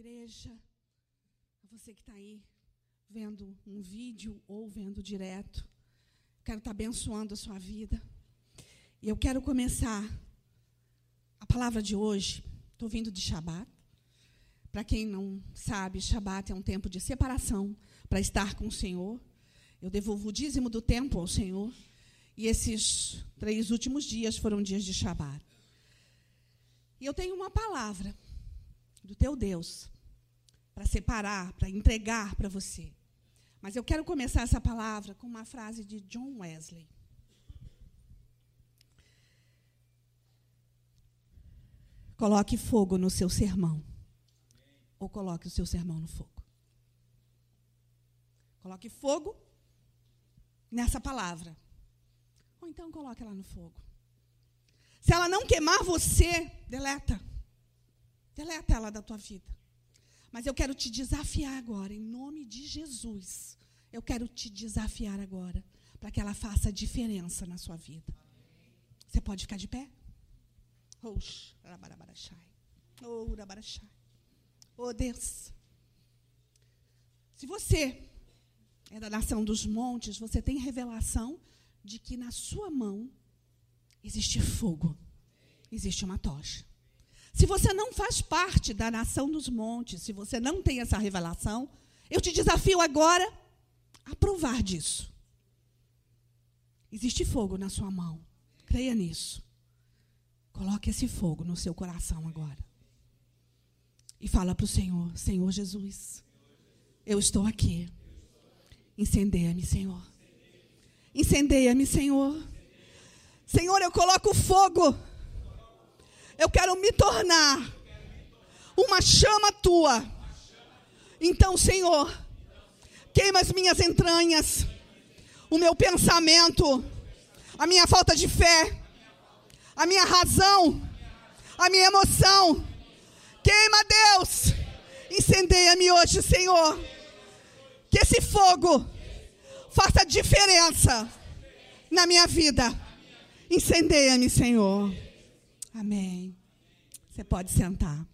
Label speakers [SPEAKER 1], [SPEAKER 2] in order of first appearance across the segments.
[SPEAKER 1] igreja, a você que está aí vendo um vídeo ou vendo direto. Quero estar tá abençoando a sua vida. E eu quero começar a palavra de hoje. Estou vindo de Shabat. Para quem não sabe, Shabat é um tempo de separação para estar com o Senhor. Eu devolvo o dízimo do tempo ao Senhor. E esses três últimos dias foram dias de Shabat. E eu tenho uma palavra do teu Deus para separar, para entregar para você. Mas eu quero começar essa palavra com uma frase de John Wesley. Coloque fogo no seu sermão. Ou coloque o seu sermão no fogo. Coloque fogo nessa palavra. Ou então coloque ela no fogo. Se ela não queimar você, deleta. Deleta ela da tua vida. Mas eu quero te desafiar agora, em nome de Jesus. Eu quero te desafiar agora, para que ela faça diferença na sua vida. Você pode ficar de pé? Oh, oh Deus. Se você é da nação dos montes, você tem revelação de que na sua mão existe fogo, existe uma tocha. Se você não faz parte da nação dos montes, se você não tem essa revelação, eu te desafio agora a provar disso. Existe fogo na sua mão. Creia nisso. Coloque esse fogo no seu coração agora. E fala para o Senhor: Senhor Jesus, eu estou aqui. Incendeia-me, Senhor. Incendeia-me, Senhor. Senhor, eu coloco fogo eu quero me tornar uma chama tua. Então, Senhor, queima as minhas entranhas, o meu pensamento, a minha falta de fé, a minha razão, a minha emoção. Queima, Deus. Incendeia-me hoje, Senhor. Que esse fogo faça diferença na minha vida. Incendeia-me, Senhor. Amém. Você pode sentar.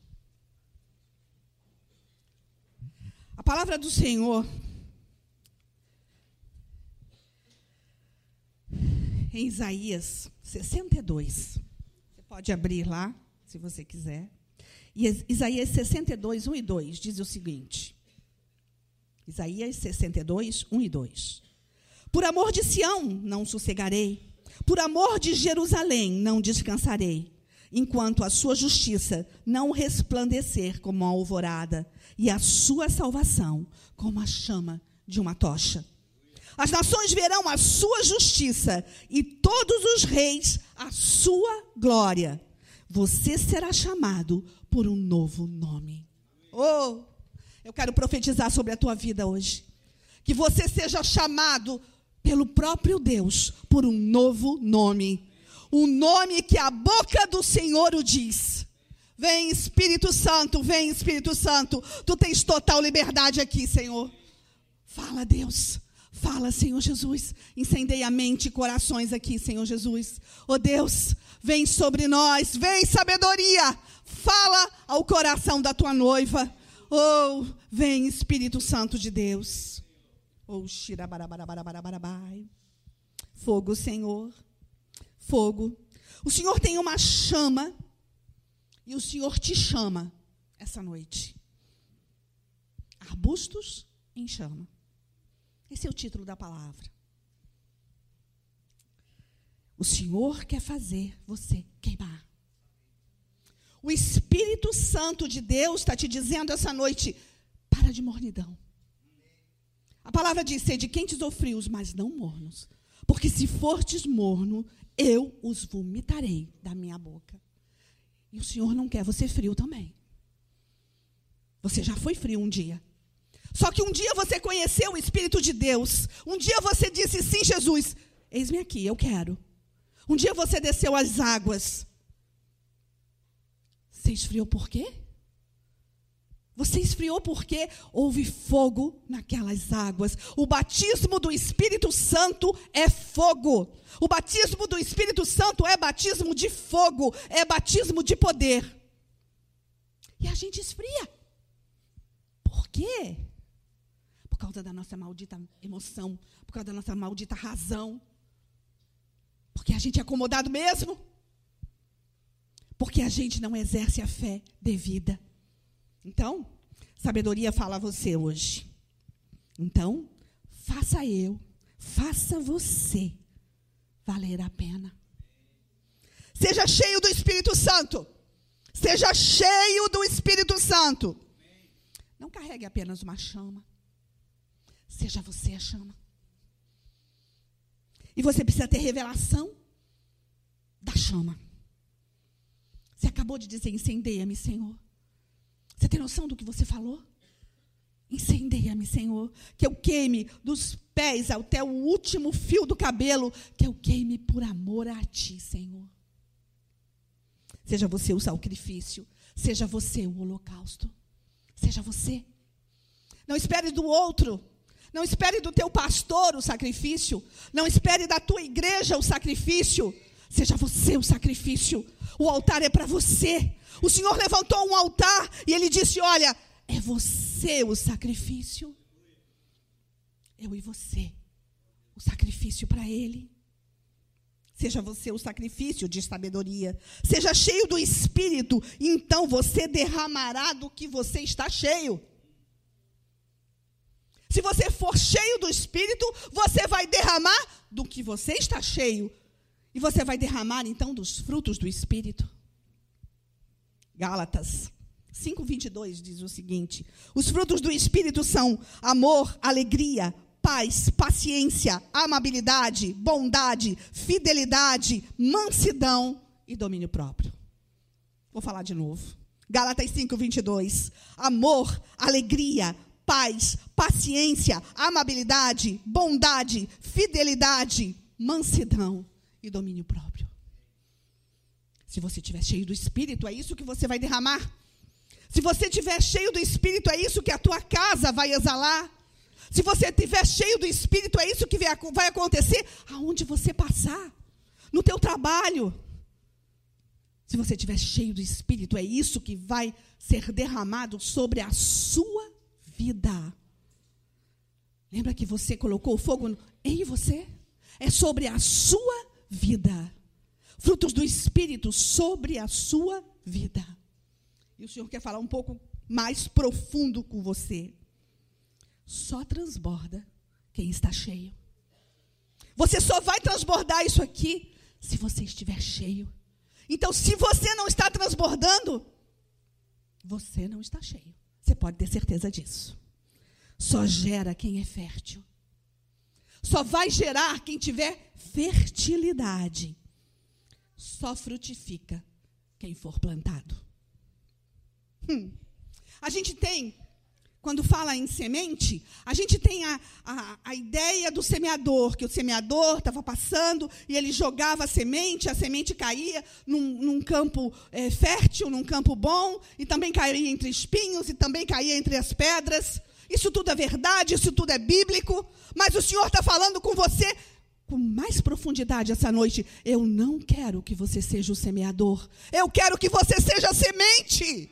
[SPEAKER 1] A palavra do Senhor em Isaías 62. Você pode abrir lá, se você quiser. Isaías 62, 1 e 2 diz o seguinte: Isaías 62, 1 e 2. Por amor de Sião não sossegarei, por amor de Jerusalém não descansarei enquanto a sua justiça não resplandecer como a alvorada e a sua salvação como a chama de uma tocha. As nações verão a sua justiça e todos os reis a sua glória. Você será chamado por um novo nome. Oh, eu quero profetizar sobre a tua vida hoje. Que você seja chamado pelo próprio Deus por um novo nome o nome que a boca do Senhor o diz. Vem Espírito Santo, vem Espírito Santo. Tu tens total liberdade aqui, Senhor. Fala, Deus. Fala, Senhor Jesus. Incendeia a mente e corações aqui, Senhor Jesus. Oh Deus, vem sobre nós, vem sabedoria. Fala ao coração da tua noiva. Oh, vem Espírito Santo de Deus. Oh, xirabarabarabarabarabai. Fogo, Senhor fogo. O Senhor tem uma chama e o Senhor te chama essa noite. Arbustos em chama. Esse é o título da palavra. O Senhor quer fazer você queimar. O Espírito Santo de Deus está te dizendo essa noite: para de mornidão. A palavra diz: sede quentes ou frios, mas não mornos. Porque se fortes morno, eu os vomitarei da minha boca. E o Senhor não quer você frio também. Você já foi frio um dia. Só que um dia você conheceu o Espírito de Deus. Um dia você disse: Sim, Jesus, eis-me aqui, eu quero. Um dia você desceu as águas. Você esfriou por quê? Você esfriou porque houve fogo naquelas águas. O batismo do Espírito Santo é fogo. O batismo do Espírito Santo é batismo de fogo, é batismo de poder. E a gente esfria. quê? Por causa da nossa maldita emoção, por causa da nossa maldita razão. Porque a gente é acomodado mesmo. Porque a gente não exerce a fé devida. Então, sabedoria fala a você hoje. Então, faça eu, faça você valer a pena. Seja cheio do Espírito Santo. Seja cheio do Espírito Santo. Não carregue apenas uma chama. Seja você a chama. E você precisa ter revelação da chama. Você acabou de dizer: incendeia-me, Senhor. Você tem noção do que você falou? Incendeia-me, Senhor. Que eu queime dos pés até o último fio do cabelo. Que eu queime por amor a Ti, Senhor. Seja você o sacrifício. Seja você o holocausto. Seja você. Não espere do outro. Não espere do teu pastor o sacrifício. Não espere da tua igreja o sacrifício. Seja você o sacrifício. O altar é para você. O Senhor levantou um altar e ele disse: Olha, é você o sacrifício. Eu e você. O sacrifício para Ele. Seja você o sacrifício de sabedoria. Seja cheio do Espírito. Então você derramará do que você está cheio. Se você for cheio do Espírito, você vai derramar do que você está cheio. E você vai derramar então dos frutos do Espírito. Gálatas 5:22 diz o seguinte: Os frutos do espírito são amor, alegria, paz, paciência, amabilidade, bondade, fidelidade, mansidão e domínio próprio. Vou falar de novo. Gálatas 5:22. Amor, alegria, paz, paciência, amabilidade, bondade, fidelidade, mansidão e domínio próprio. Se você estiver cheio do Espírito, é isso que você vai derramar. Se você estiver cheio do Espírito, é isso que a tua casa vai exalar. Se você estiver cheio do Espírito, é isso que vai acontecer aonde você passar, no teu trabalho. Se você estiver cheio do Espírito, é isso que vai ser derramado sobre a sua vida. Lembra que você colocou o fogo em você? É sobre a sua vida frutos do Espírito sobre a sua vida. E o Senhor quer falar um pouco mais profundo com você. Só transborda quem está cheio. Você só vai transbordar isso aqui se você estiver cheio. Então, se você não está transbordando, você não está cheio. Você pode ter certeza disso. Só gera quem é fértil. Só vai gerar quem tiver fertilidade só frutifica quem for plantado. Hum. A gente tem, quando fala em semente, a gente tem a, a, a ideia do semeador, que o semeador estava passando e ele jogava a semente, a semente caía num, num campo é, fértil, num campo bom, e também caía entre espinhos, e também caía entre as pedras. Isso tudo é verdade, isso tudo é bíblico, mas o Senhor está falando com você com mais profundidade essa noite. Eu não quero que você seja o semeador. Eu quero que você seja a semente.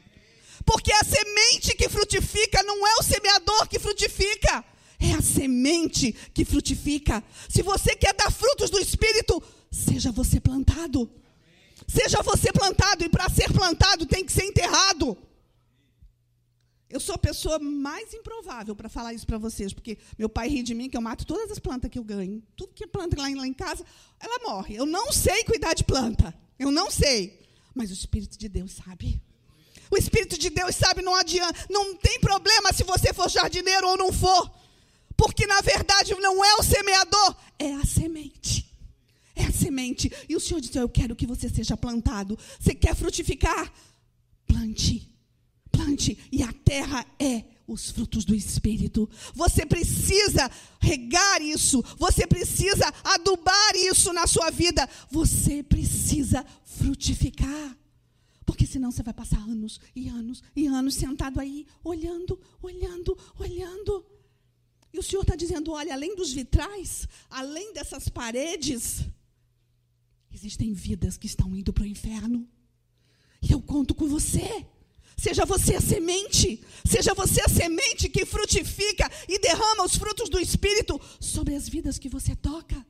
[SPEAKER 1] Porque a semente que frutifica não é o semeador que frutifica. É a semente que frutifica. Se você quer dar frutos do Espírito, seja você plantado. Seja você plantado. E para ser plantado tem que ser enterrado. Eu sou a pessoa mais improvável para falar isso para vocês, porque meu pai ri de mim que eu mato todas as plantas que eu ganho. Tudo que é planta lá, lá em casa, ela morre. Eu não sei cuidar de planta. Eu não sei. Mas o Espírito de Deus sabe. O Espírito de Deus sabe, não adianta. Não tem problema se você for jardineiro ou não for. Porque, na verdade, não é o semeador, é a semente. É a semente. E o Senhor disse: Eu quero que você seja plantado. Você quer frutificar? Plante plante e a terra é os frutos do Espírito. Você precisa regar isso, você precisa adubar isso na sua vida, você precisa frutificar. Porque senão você vai passar anos e anos e anos sentado aí, olhando, olhando, olhando. E o Senhor está dizendo: olha, além dos vitrais, além dessas paredes, existem vidas que estão indo para o inferno. E eu conto com você. Seja você a semente. Seja você a semente que frutifica e derrama os frutos do Espírito sobre as vidas que você toca.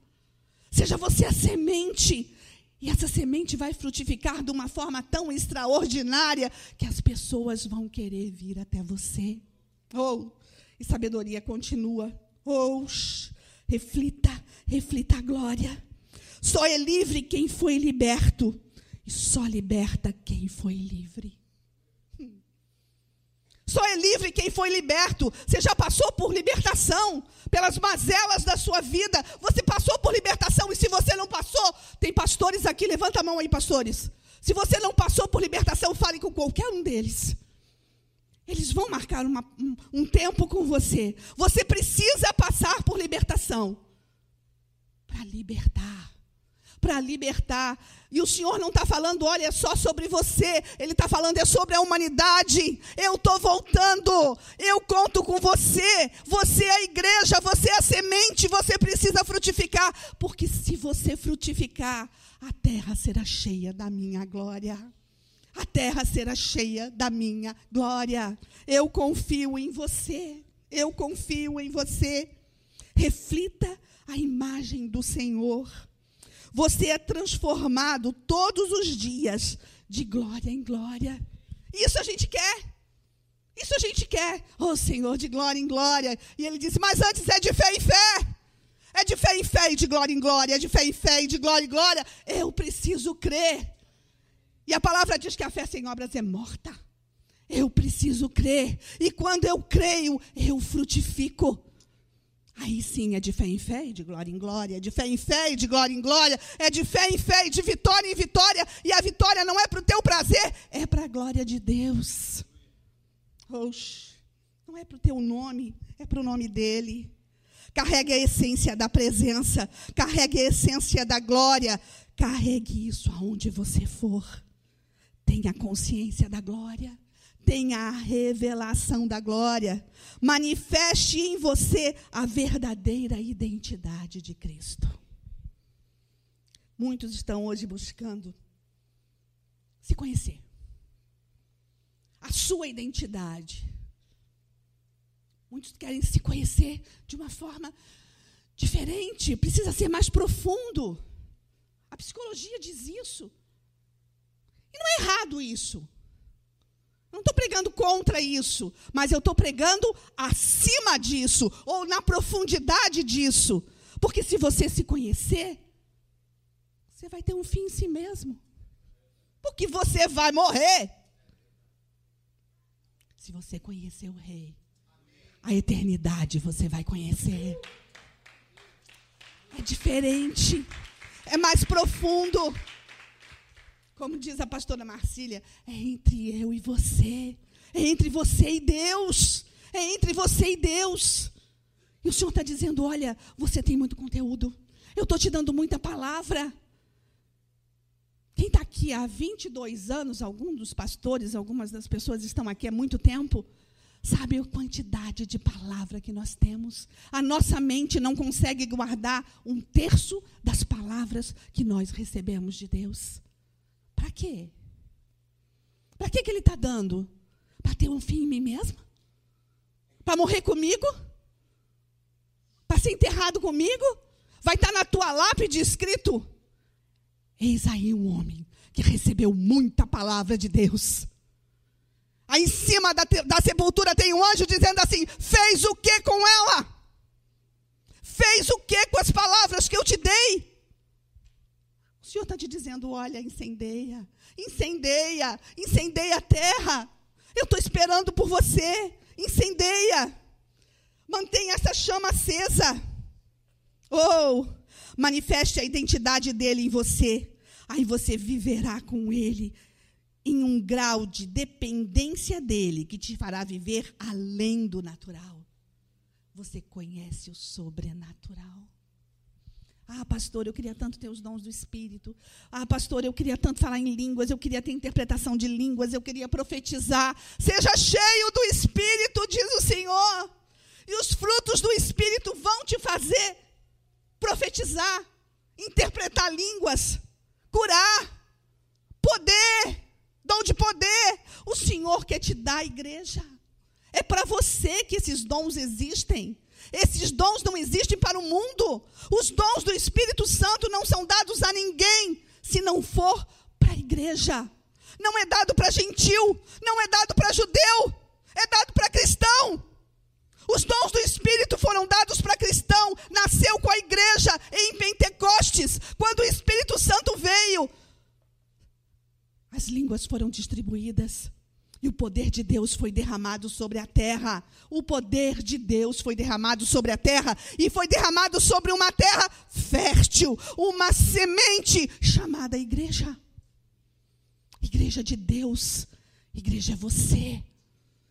[SPEAKER 1] Seja você a semente. E essa semente vai frutificar de uma forma tão extraordinária que as pessoas vão querer vir até você. Ou, oh, e sabedoria continua. Ou, oh, reflita, reflita a glória. Só é livre quem foi liberto, e só liberta quem foi livre. Só é livre quem foi liberto. Você já passou por libertação, pelas mazelas da sua vida. Você passou por libertação. E se você não passou, tem pastores aqui, levanta a mão aí, pastores. Se você não passou por libertação, fale com qualquer um deles. Eles vão marcar uma, um, um tempo com você. Você precisa passar por libertação para libertar para libertar. E o Senhor não está falando, olha, é só sobre você. Ele está falando, é sobre a humanidade. Eu estou voltando. Eu conto com você. Você é a igreja, você é a semente. Você precisa frutificar. Porque se você frutificar, a terra será cheia da minha glória. A terra será cheia da minha glória. Eu confio em você. Eu confio em você. Reflita a imagem do Senhor. Você é transformado todos os dias de glória em glória. Isso a gente quer. Isso a gente quer. Oh, Senhor, de glória em glória. E ele disse: Mas antes é de fé em fé. É de fé em fé e de glória em glória. É de fé em fé e de glória em glória. Eu preciso crer. E a palavra diz que a fé sem obras é morta. Eu preciso crer. E quando eu creio, eu frutifico. Aí sim é de fé em fé e de glória em glória, é de fé em fé e de glória em glória, é de fé em fé e de vitória em vitória, e a vitória não é para o teu prazer, é para a glória de Deus. Oxe, não é para o teu nome, é para o nome dele. Carregue a essência da presença, carregue a essência da glória, carregue isso aonde você for. Tenha consciência da glória tenha a revelação da glória. Manifeste em você a verdadeira identidade de Cristo. Muitos estão hoje buscando se conhecer. A sua identidade. Muitos querem se conhecer de uma forma diferente, precisa ser mais profundo. A psicologia diz isso. E não é errado isso. Não estou pregando contra isso, mas eu estou pregando acima disso, ou na profundidade disso. Porque se você se conhecer, você vai ter um fim em si mesmo. Porque você vai morrer. Se você conhecer o Rei, a eternidade você vai conhecer. É diferente, é mais profundo. Como diz a pastora Marcília, é entre eu e você. É entre você e Deus. É entre você e Deus. E o Senhor está dizendo: olha, você tem muito conteúdo. Eu estou te dando muita palavra. Quem está aqui há 22 anos, alguns dos pastores, algumas das pessoas estão aqui há muito tempo, sabe a quantidade de palavra que nós temos. A nossa mente não consegue guardar um terço das palavras que nós recebemos de Deus. Para quê? Para que, que ele está dando? Para ter um fim em mim mesmo? Para morrer comigo? Para ser enterrado comigo? Vai estar tá na tua lápide escrito: Eis aí um homem que recebeu muita palavra de Deus. Aí em cima da, da sepultura tem um anjo dizendo assim: Fez o que com ela? Fez o que com as palavras que eu te dei? Senhor está te dizendo: olha, incendeia, incendeia, incendeia a terra. Eu estou esperando por você. Incendeia. Mantenha essa chama acesa. Ou oh, manifeste a identidade dele em você. Aí você viverá com ele em um grau de dependência dele que te fará viver além do natural. Você conhece o sobrenatural. Ah, pastor, eu queria tanto ter os dons do Espírito. Ah, pastor, eu queria tanto falar em línguas, eu queria ter interpretação de línguas, eu queria profetizar. Seja cheio do Espírito, diz o Senhor. E os frutos do Espírito vão te fazer profetizar, interpretar línguas, curar, poder, dom de poder. O Senhor quer te dar a igreja. É para você que esses dons existem. Esses dons não existem para o mundo. Os dons do Espírito Santo não são dados a ninguém se não for para a igreja. Não é dado para gentil, não é dado para judeu, é dado para cristão. Os dons do Espírito foram dados para cristão, nasceu com a igreja em Pentecostes, quando o Espírito Santo veio. As línguas foram distribuídas. E o poder de Deus foi derramado sobre a terra. O poder de Deus foi derramado sobre a terra. E foi derramado sobre uma terra fértil. Uma semente chamada igreja. Igreja de Deus. Igreja é você.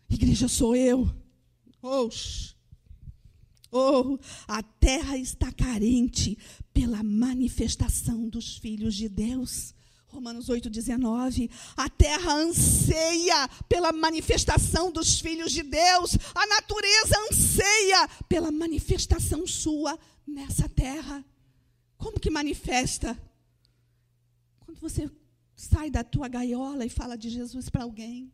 [SPEAKER 1] Igreja sou eu. Oh, oh, a terra está carente pela manifestação dos filhos de Deus. Romanos 8,19. A terra anseia pela manifestação dos filhos de Deus. A natureza anseia pela manifestação sua nessa terra. Como que manifesta? Quando você sai da tua gaiola e fala de Jesus para alguém.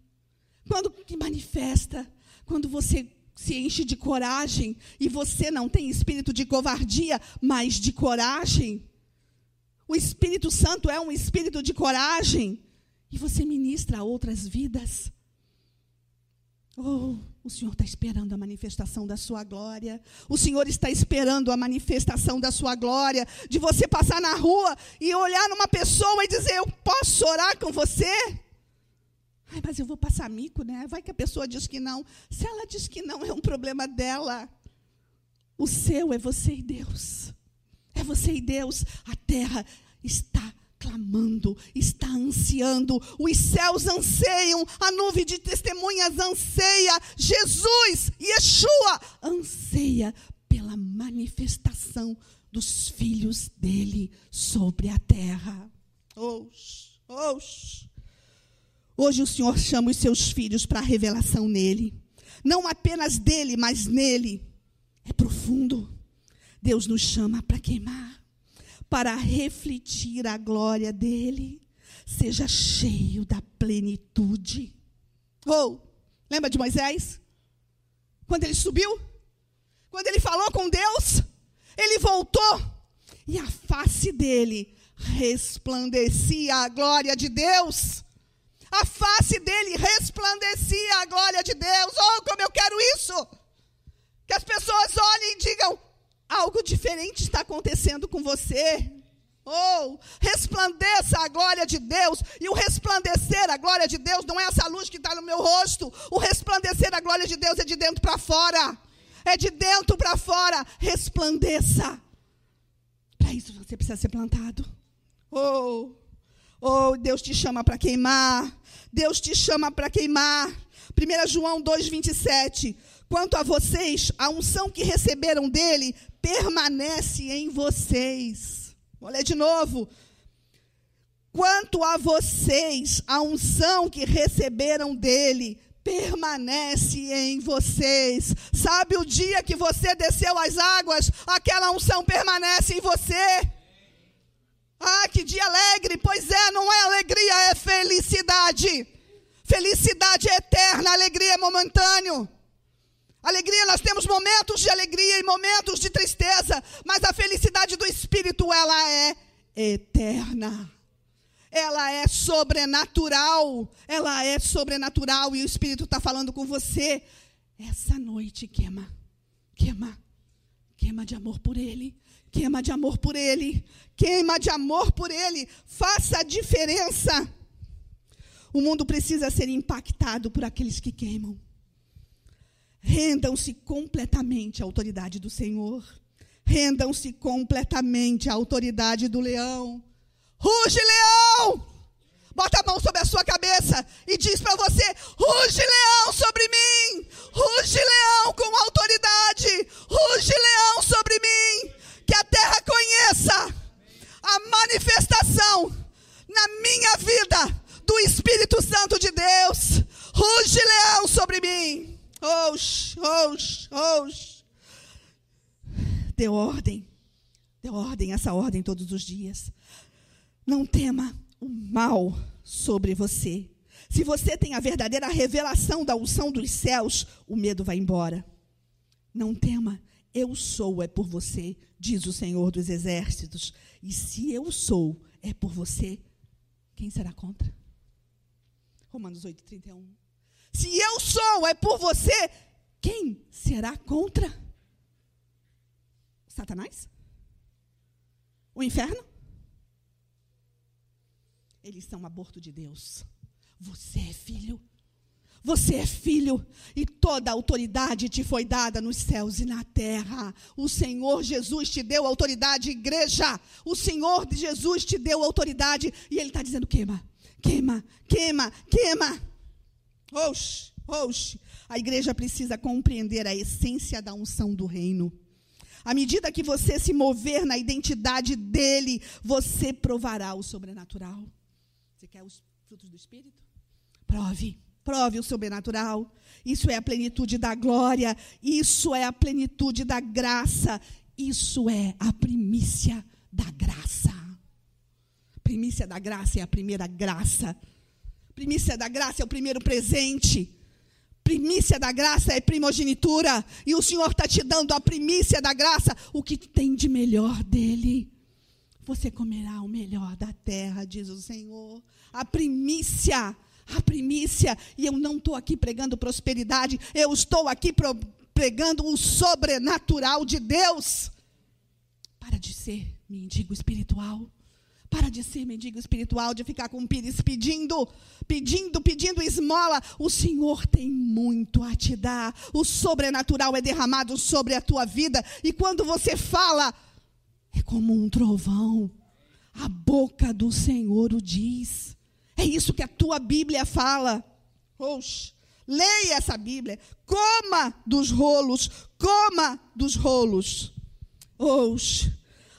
[SPEAKER 1] Quando que manifesta? Quando você se enche de coragem e você não tem espírito de covardia, mas de coragem. O Espírito Santo é um espírito de coragem. E você ministra a outras vidas. Oh, o Senhor está esperando a manifestação da sua glória. O Senhor está esperando a manifestação da sua glória. De você passar na rua e olhar numa pessoa e dizer: Eu posso orar com você? Ai, mas eu vou passar mico, né? Vai que a pessoa diz que não. Se ela diz que não, é um problema dela. O seu é você e Deus. É você e Deus. A terra está clamando, está ansiando, os céus anseiam, a nuvem de testemunhas anseia, Jesus, Yeshua, anseia pela manifestação dos filhos dele sobre a terra. Oxe, oxe. Hoje o Senhor chama os seus filhos para a revelação nele. Não apenas dele, mas nele. É profundo. Deus nos chama para queimar, para refletir a glória dele. Seja cheio da plenitude. Ou, oh, lembra de Moisés? Quando ele subiu? Quando ele falou com Deus? Ele voltou e a face dele resplandecia a glória de Deus. A face dele resplandecia a glória de Deus. Oh, como eu quero isso! Que as pessoas olhem e digam: Algo diferente está acontecendo com você. Oh, resplandeça a glória de Deus. E o resplandecer a glória de Deus não é essa luz que está no meu rosto. O resplandecer a glória de Deus é de dentro para fora. É de dentro para fora. Resplandeça. Para isso você precisa ser plantado. Oh, oh, Deus te chama para queimar. Deus te chama para queimar. 1 João 2,27. Quanto a vocês, a unção que receberam dele permanece em vocês. Vou ler de novo. Quanto a vocês, a unção que receberam dele permanece em vocês. Sabe o dia que você desceu as águas, aquela unção permanece em você. Ah, que dia alegre! Pois é, não é alegria, é felicidade. Felicidade é eterna, alegria é momentâneo. Alegria, nós temos momentos de alegria e momentos de tristeza, mas a felicidade do Espírito, ela é eterna. Ela é sobrenatural. Ela é sobrenatural e o Espírito está falando com você. Essa noite queima, queima, queima de amor por Ele, queima de amor por Ele, queima de amor por Ele. Faça a diferença. O mundo precisa ser impactado por aqueles que queimam. Rendam-se completamente à autoridade do Senhor. Rendam-se completamente à autoridade do leão. Ruge, leão! Bota a mão sobre a sua cabeça e diz para você: ruge, leão, sobre mim! Ruge, leão, com autoridade! Ruge, leão, sobre mim! Que a terra conheça a manifestação na minha vida do Espírito Santo de Deus. Ruge, leão, sobre mim! Ox, ox, ox. Dê ordem. Dê ordem, essa ordem todos os dias. Não tema o mal sobre você. Se você tem a verdadeira revelação da unção dos céus, o medo vai embora. Não tema, eu sou é por você, diz o Senhor dos Exércitos. E se eu sou é por você, quem será contra? Romanos 8, 31. Se eu sou é por você, quem será contra? Satanás? O inferno? Eles são aborto de Deus. Você é filho. Você é filho e toda a autoridade te foi dada nos céus e na terra. O Senhor Jesus te deu autoridade, igreja. O Senhor Jesus te deu autoridade e Ele está dizendo: queima, queima, queima, queima. Oxe, oxe. A igreja precisa compreender a essência da unção do reino. À medida que você se mover na identidade dele, você provará o sobrenatural. Você quer os frutos do Espírito? Prove, prove o sobrenatural. Isso é a plenitude da glória, isso é a plenitude da graça, isso é a primícia da graça. Primícia da graça é a primeira graça. Primícia da graça é o primeiro presente. Primícia da graça é primogenitura. E o Senhor está te dando a primícia da graça, o que tem de melhor dele. Você comerá o melhor da terra, diz o Senhor. A primícia, a primícia. E eu não estou aqui pregando prosperidade, eu estou aqui pregando o sobrenatural de Deus. Para de ser mendigo espiritual. Para de ser mendigo espiritual, de ficar com pires pedindo, pedindo, pedindo esmola. O Senhor tem muito a te dar. O sobrenatural é derramado sobre a tua vida. E quando você fala, é como um trovão. A boca do Senhor o diz. É isso que a tua Bíblia fala. Oxe, leia essa Bíblia. Coma dos rolos. Coma dos rolos. Oxe,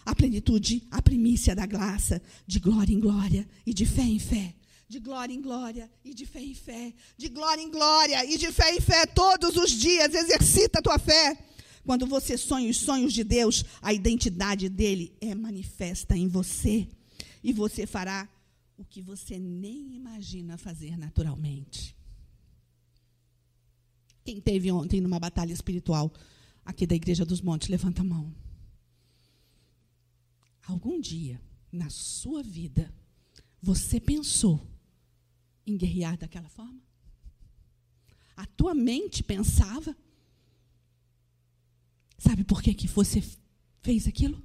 [SPEAKER 1] a plenitude, a primícia da graça, de glória em glória e de fé em fé. De glória em glória e de fé em fé. De glória em glória e de fé em fé. Todos os dias exercita a tua fé. Quando você sonha os sonhos de Deus, a identidade dele é manifesta em você. E você fará o que você nem imagina fazer naturalmente. Quem teve ontem numa batalha espiritual aqui da Igreja dos Montes, levanta a mão. Algum dia na sua vida você pensou em guerrear daquela forma? A tua mente pensava Sabe por que, que você fez aquilo?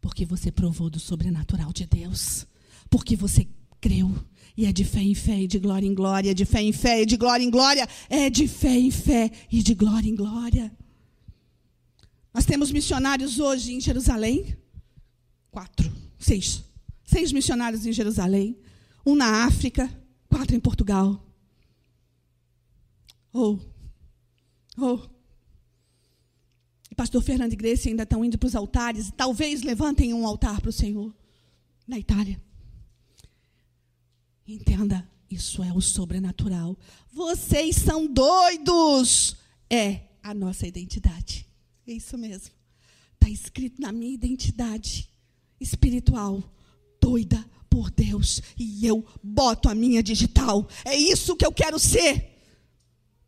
[SPEAKER 1] Porque você provou do sobrenatural de Deus. Porque você creu. E é de fé em fé e de glória em glória, de fé em fé e de glória em glória, é de fé em fé e de glória em glória. Nós temos missionários hoje em Jerusalém. Quatro, seis. Seis missionários em Jerusalém. Um na África, quatro em Portugal. Oh, oh, pastor Fernando e ainda estão indo para os altares, talvez levantem um altar para o Senhor na Itália. Entenda, isso é o sobrenatural. Vocês são doidos. É a nossa identidade. É isso mesmo. Está escrito na minha identidade espiritual. Doida por Deus. E eu boto a minha digital. É isso que eu quero ser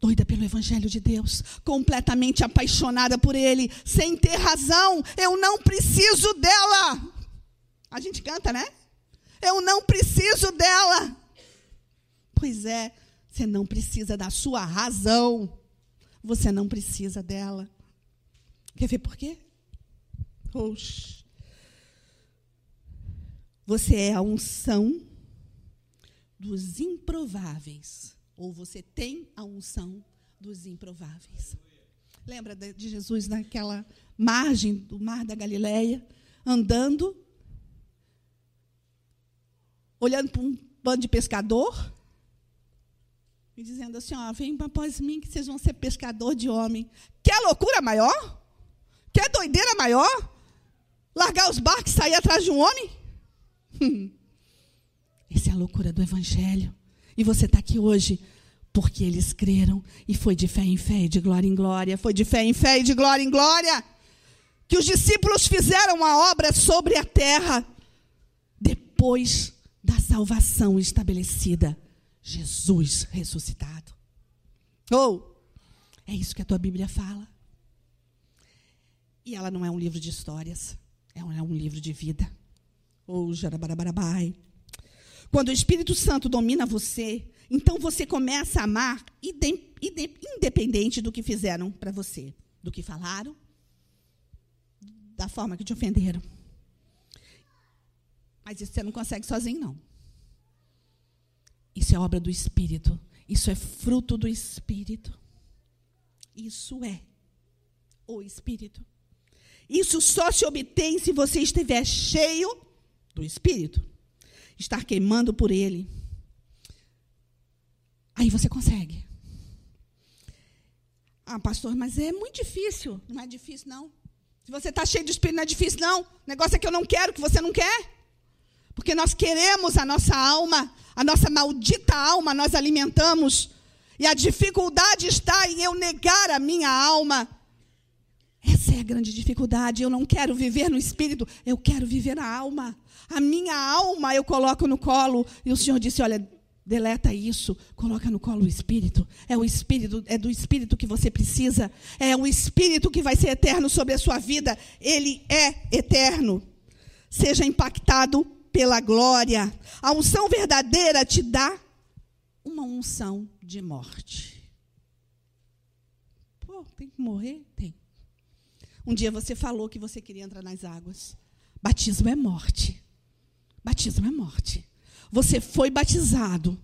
[SPEAKER 1] doida pelo Evangelho de Deus, completamente apaixonada por Ele, sem ter razão. Eu não preciso dela. A gente canta, né? Eu não preciso dela. Pois é, você não precisa da sua razão. Você não precisa dela. Quer ver por quê? Oxe. Você é a unção dos improváveis ou você tem a unção dos improváveis. Lembra de Jesus naquela margem do mar da Galileia, andando, olhando para um bando de pescador e dizendo assim: ó, vem após mim que vocês vão ser pescador de homem. Quer loucura maior? Quer doideira maior? Largar os barcos e sair atrás de um homem? Essa é a loucura do Evangelho. E você está aqui hoje porque eles creram e foi de fé em fé e de glória em glória, foi de fé em fé e de glória em glória que os discípulos fizeram a obra sobre a terra depois da salvação estabelecida. Jesus ressuscitado. Ou, oh, é isso que a tua Bíblia fala. E ela não é um livro de histórias, é um, é um livro de vida. Ou jarabarabai. Quando o Espírito Santo domina você, então você começa a amar independente do que fizeram para você, do que falaram, da forma que te ofenderam. Mas isso você não consegue sozinho, não. Isso é obra do Espírito. Isso é fruto do Espírito. Isso é o Espírito. Isso só se obtém se você estiver cheio do Espírito. Estar queimando por Ele. Aí você consegue. Ah, pastor, mas é muito difícil. Não é difícil, não. Se você está cheio de Espírito, não é difícil, não. O negócio é que eu não quero, que você não quer. Porque nós queremos a nossa alma, a nossa maldita alma, nós alimentamos. E a dificuldade está em eu negar a minha alma. É a grande dificuldade. Eu não quero viver no espírito, eu quero viver na alma. A minha alma eu coloco no colo. E o Senhor disse: Olha, deleta isso, coloca no colo o espírito. É o espírito, é do espírito que você precisa. É o espírito que vai ser eterno sobre a sua vida. Ele é eterno. Seja impactado pela glória. A unção verdadeira te dá uma unção de morte. Pô, tem que morrer? Tem. Um dia você falou que você queria entrar nas águas. Batismo é morte. Batismo é morte. Você foi batizado.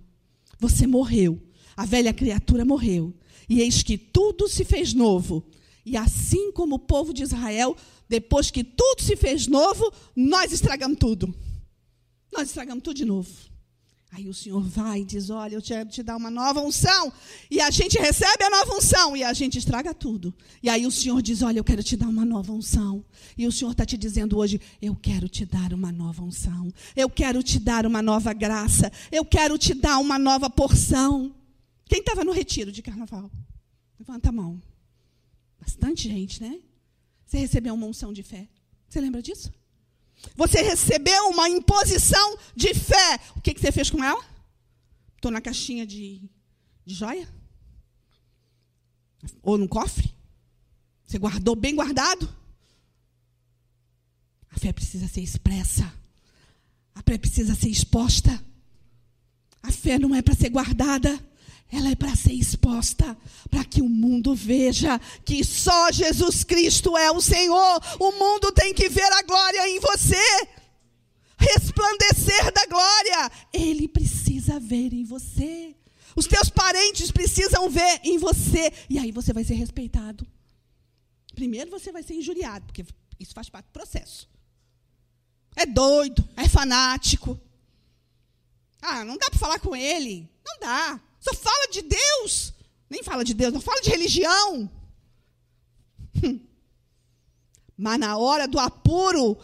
[SPEAKER 1] Você morreu. A velha criatura morreu. E eis que tudo se fez novo. E assim como o povo de Israel, depois que tudo se fez novo, nós estragamos tudo. Nós estragamos tudo de novo. Aí o Senhor vai e diz: Olha, eu quero te dar uma nova unção. E a gente recebe a nova unção e a gente estraga tudo. E aí o Senhor diz: Olha, eu quero te dar uma nova unção. E o Senhor está te dizendo hoje: Eu quero te dar uma nova unção. Eu quero te dar uma nova graça. Eu quero te dar uma nova porção. Quem estava no retiro de carnaval? Levanta a mão. Bastante gente, né? Você recebeu uma unção de fé. Você lembra disso? Você recebeu uma imposição de fé. O que, que você fez com ela? Estou na caixinha de, de joia? Ou no cofre? Você guardou bem guardado? A fé precisa ser expressa. A fé precisa ser exposta. A fé não é para ser guardada ela é para ser exposta, para que o mundo veja que só Jesus Cristo é o Senhor. O mundo tem que ver a glória em você, resplandecer da glória. Ele precisa ver em você. Os teus parentes precisam ver em você. E aí você vai ser respeitado. Primeiro você vai ser injuriado, porque isso faz parte do processo. É doido, é fanático. Ah, não dá para falar com ele. Não dá. Só fala de Deus. Nem fala de Deus, não fala de religião. Mas na hora do apuro,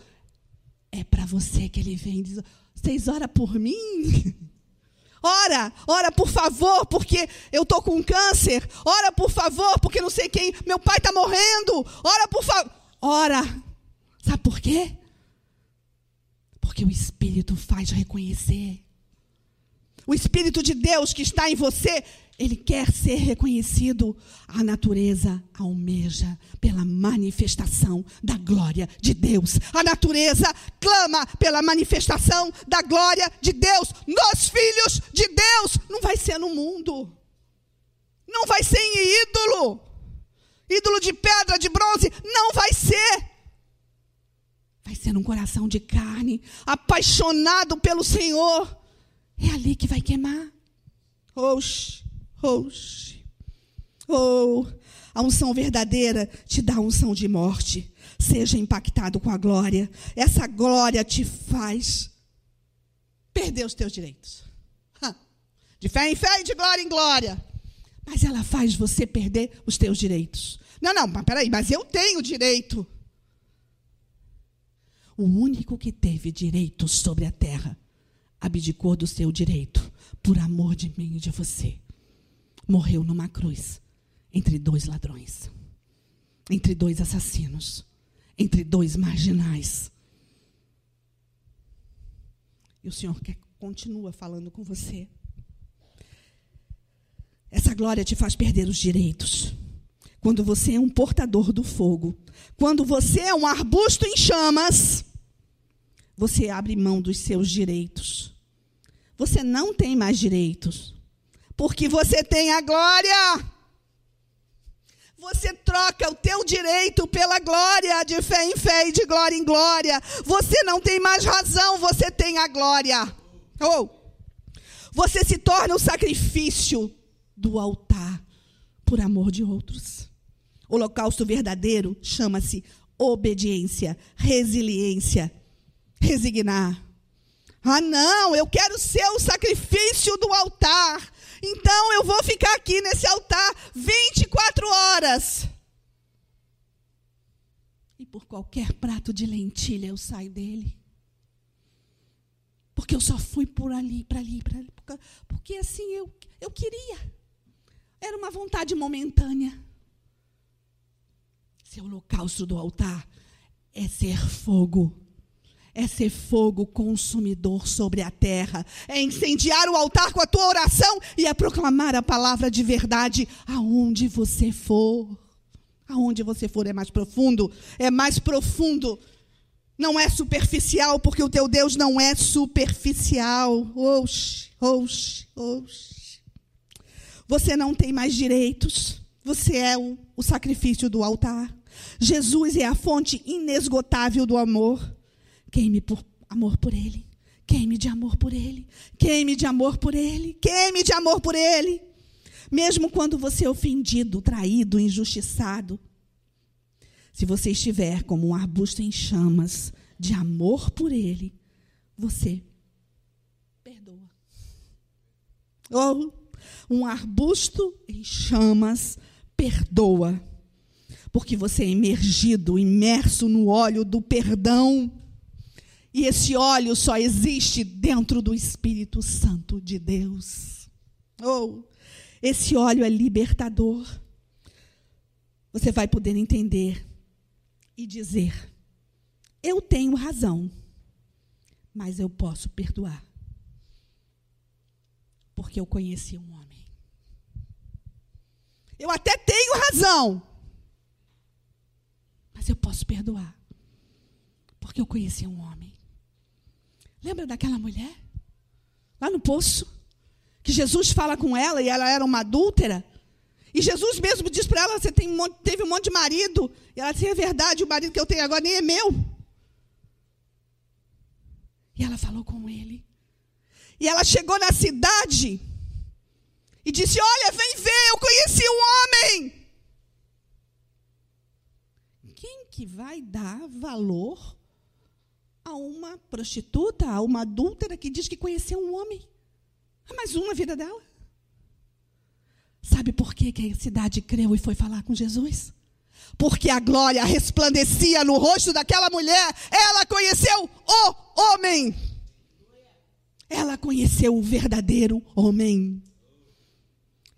[SPEAKER 1] é para você que ele vem diz: Vocês oram por mim? Ora, ora por favor, porque eu estou com câncer. Ora por favor, porque não sei quem, meu pai está morrendo. Ora por favor. Ora. Sabe por quê? Porque o Espírito faz reconhecer. O Espírito de Deus que está em você, ele quer ser reconhecido. A natureza almeja pela manifestação da glória de Deus. A natureza clama pela manifestação da glória de Deus nos filhos de Deus. Não vai ser no mundo. Não vai ser em ídolo. Ídolo de pedra, de bronze. Não vai ser. Vai ser num coração de carne, apaixonado pelo Senhor é ali que vai queimar. Oxe, oxe. Oh, a unção verdadeira te dá unção de morte. Seja impactado com a glória. Essa glória te faz perder os teus direitos. De fé em fé e de glória em glória. Mas ela faz você perder os teus direitos. Não, não, mas peraí, mas eu tenho direito. O único que teve direito sobre a terra abdicou do seu direito por amor de mim e de você. Morreu numa cruz entre dois ladrões, entre dois assassinos, entre dois marginais. E o Senhor quer, continua falando com você. Essa glória te faz perder os direitos. Quando você é um portador do fogo, quando você é um arbusto em chamas, você abre mão dos seus direitos. Você não tem mais direitos, porque você tem a glória. Você troca o teu direito pela glória, de fé em fé e de glória em glória. Você não tem mais razão, você tem a glória. Ou oh, você se torna o sacrifício do altar por amor de outros. O holocausto verdadeiro chama-se obediência, resiliência, resignar. Ah, não, eu quero ser o sacrifício do altar. Então eu vou ficar aqui nesse altar 24 horas. E por qualquer prato de lentilha eu saio dele. Porque eu só fui por ali, para ali, para ali. Porque, assim eu, eu queria. Era uma vontade momentânea. Seu holocausto do altar é ser fogo é ser fogo consumidor sobre a terra, é incendiar o altar com a tua oração e é proclamar a palavra de verdade aonde você for. Aonde você for é mais profundo, é mais profundo. Não é superficial, porque o teu Deus não é superficial. Oxe, oxe, oxe. Você não tem mais direitos. Você é o, o sacrifício do altar. Jesus é a fonte inesgotável do amor. Queime por amor por Ele. Queime de amor por Ele. Queime de amor por Ele. Queime de amor por Ele. Mesmo quando você é ofendido, traído, injustiçado. Se você estiver como um arbusto em chamas de amor por Ele, você perdoa. Ou um arbusto em chamas perdoa. Porque você é imergido, imerso no óleo do perdão. E esse óleo só existe dentro do Espírito Santo de Deus. Ou oh, esse óleo é libertador. Você vai poder entender e dizer: Eu tenho razão, mas eu posso perdoar. Porque eu conheci um homem. Eu até tenho razão, mas eu posso perdoar. Porque eu conheci um homem. Lembra daquela mulher? Lá no poço. Que Jesus fala com ela e ela era uma adúltera. E Jesus mesmo diz para ela: Você tem teve um monte de marido. E ela disse: É verdade, o marido que eu tenho agora nem é meu. E ela falou com ele. E ela chegou na cidade e disse: Olha, vem ver, eu conheci um homem. Quem que vai dar valor a uma prostituta, a uma adúltera que diz que conheceu um homem. Há mais um na vida dela. Sabe por que, que a cidade creu e foi falar com Jesus? Porque a glória resplandecia no rosto daquela mulher. Ela conheceu o homem. Ela conheceu o verdadeiro homem.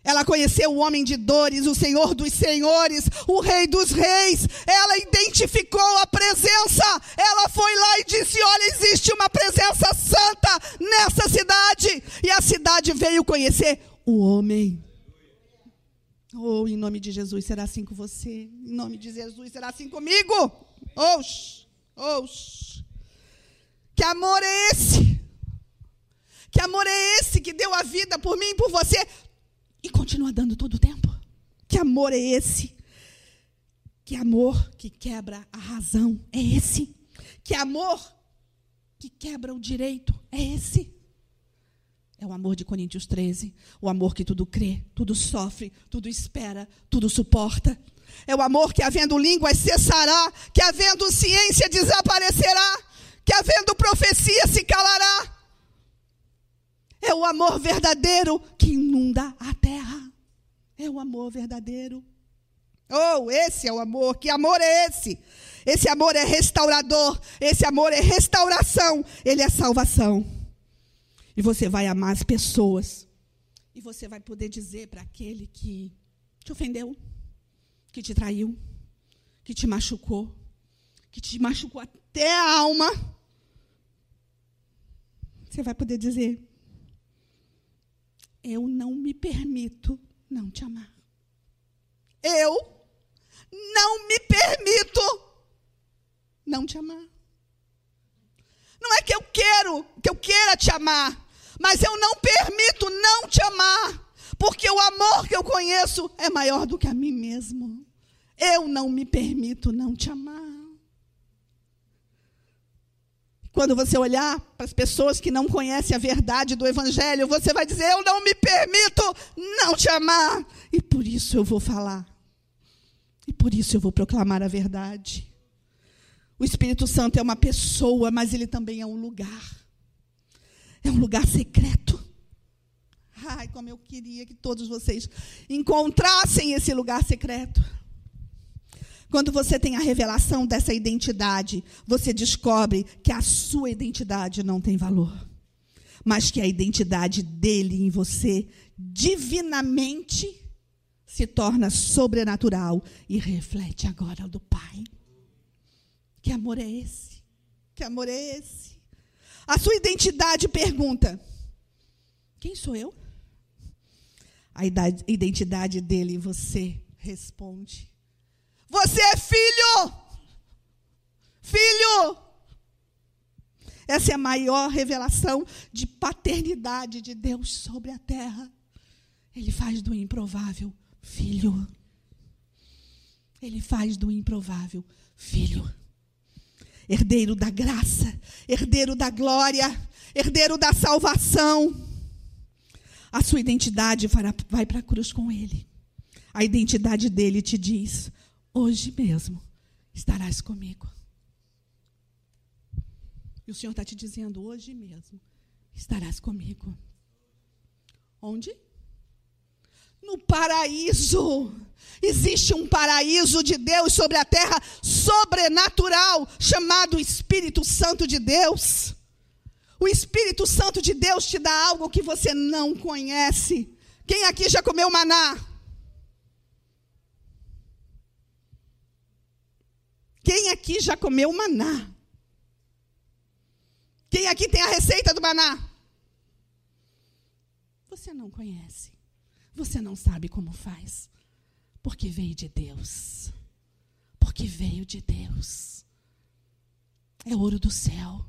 [SPEAKER 1] Ela conheceu o homem de dores, o Senhor dos senhores, o Rei dos reis. Ela identificou a presença. Ela foi lá e disse: Olha, existe uma presença santa nessa cidade. E a cidade veio conhecer o homem. Oh, em nome de Jesus será assim com você. Em nome de Jesus será assim comigo. Oxe, oxe. Que amor é esse? Que amor é esse que deu a vida por mim e por você? E continua dando todo o tempo. Que amor é esse? Que amor que quebra a razão é esse? Que amor que quebra o direito é esse? É o amor de Coríntios 13. O amor que tudo crê, tudo sofre, tudo espera, tudo suporta. É o amor que, havendo línguas, cessará, que, havendo ciência, desaparecerá, que, havendo profecia, se calará é o amor verdadeiro que inunda a terra. É o amor verdadeiro. Oh, esse é o amor. Que amor é esse? Esse amor é restaurador. Esse amor é restauração. Ele é salvação. E você vai amar as pessoas. E você vai poder dizer para aquele que te ofendeu, que te traiu, que te machucou, que te machucou até a alma. Você vai poder dizer: eu não me permito não te amar. Eu não me permito não te amar. Não é que eu quero, que eu queira te amar, mas eu não permito não te amar, porque o amor que eu conheço é maior do que a mim mesmo. Eu não me permito não te amar. Quando você olhar para as pessoas que não conhecem a verdade do Evangelho, você vai dizer: Eu não me permito não te amar. E por isso eu vou falar. E por isso eu vou proclamar a verdade. O Espírito Santo é uma pessoa, mas ele também é um lugar. É um lugar secreto. Ai, como eu queria que todos vocês encontrassem esse lugar secreto. Quando você tem a revelação dessa identidade, você descobre que a sua identidade não tem valor, mas que a identidade dele em você, divinamente, se torna sobrenatural e reflete agora do Pai. Que amor é esse? Que amor é esse? A sua identidade pergunta: Quem sou eu? A identidade dele, você responde: Você é filho! Filho! Essa é a maior revelação de paternidade de Deus sobre a terra. Ele faz do improvável filho. Ele faz do improvável filho herdeiro da graça, herdeiro da glória, herdeiro da salvação. A sua identidade vai para a cruz com ele. A identidade dele te diz: hoje mesmo estarás comigo. E o Senhor está te dizendo: hoje mesmo estarás comigo. Onde? no paraíso. Existe um paraíso de Deus sobre a terra sobrenatural, chamado Espírito Santo de Deus. O Espírito Santo de Deus te dá algo que você não conhece. Quem aqui já comeu maná? Quem aqui já comeu maná? Quem aqui tem a receita do maná? Você não conhece. Você não sabe como faz. Porque veio de Deus. Porque veio de Deus. É ouro do céu.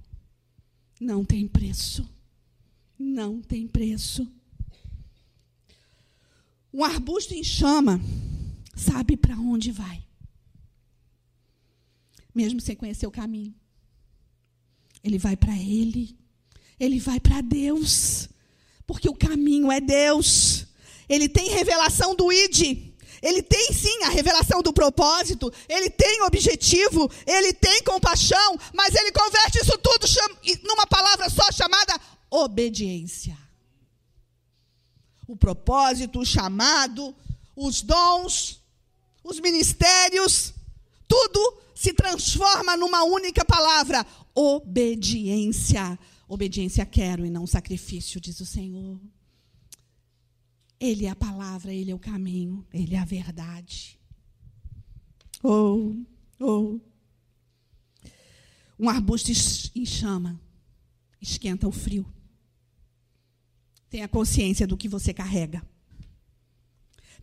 [SPEAKER 1] Não tem preço. Não tem preço. Um arbusto em chama sabe para onde vai. Mesmo sem conhecer o caminho. Ele vai para ele. Ele vai para Deus. Porque o caminho é Deus. Ele tem revelação do ID. Ele tem sim a revelação do propósito, ele tem objetivo, ele tem compaixão, mas ele converte isso tudo numa palavra só chamada obediência. O propósito, o chamado, os dons, os ministérios, tudo se transforma numa única palavra: obediência. Obediência quero e não sacrifício, diz o Senhor. Ele é a palavra, ele é o caminho, ele é a verdade. Ou, oh, ou. Oh. Um arbusto em chama esquenta o frio. Tenha consciência do que você carrega.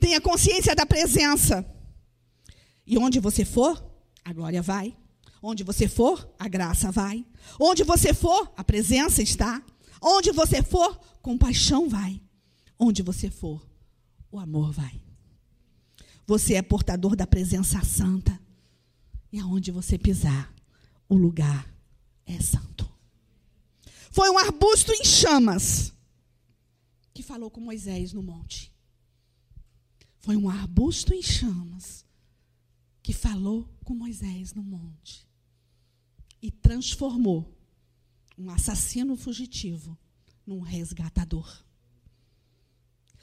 [SPEAKER 1] Tenha consciência da presença. E onde você for, a glória vai. Onde você for, a graça vai. Onde você for, a presença está. Onde você for, compaixão vai. Onde você for, o amor vai. Você é portador da presença santa. E aonde você pisar, o lugar é santo. Foi um arbusto em chamas que falou com Moisés no monte. Foi um arbusto em chamas que falou com Moisés no monte e transformou um assassino fugitivo num resgatador.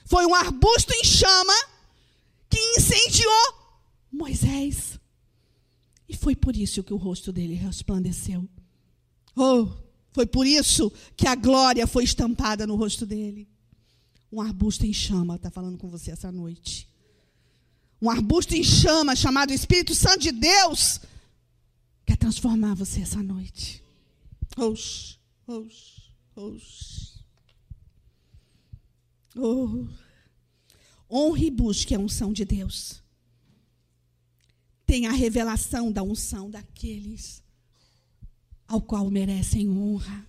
[SPEAKER 1] Foi um arbusto em chama que incendiou Moisés. E foi por isso que o rosto dele resplandeceu. Oh, foi por isso que a glória foi estampada no rosto dele. Um arbusto em chama, está falando com você essa noite. Um arbusto em chama chamado Espírito Santo de Deus quer transformar você essa noite. Oxi, oxi, oxi. Oh. Honre e busque a unção de Deus. Tenha a revelação da unção daqueles ao qual merecem honra.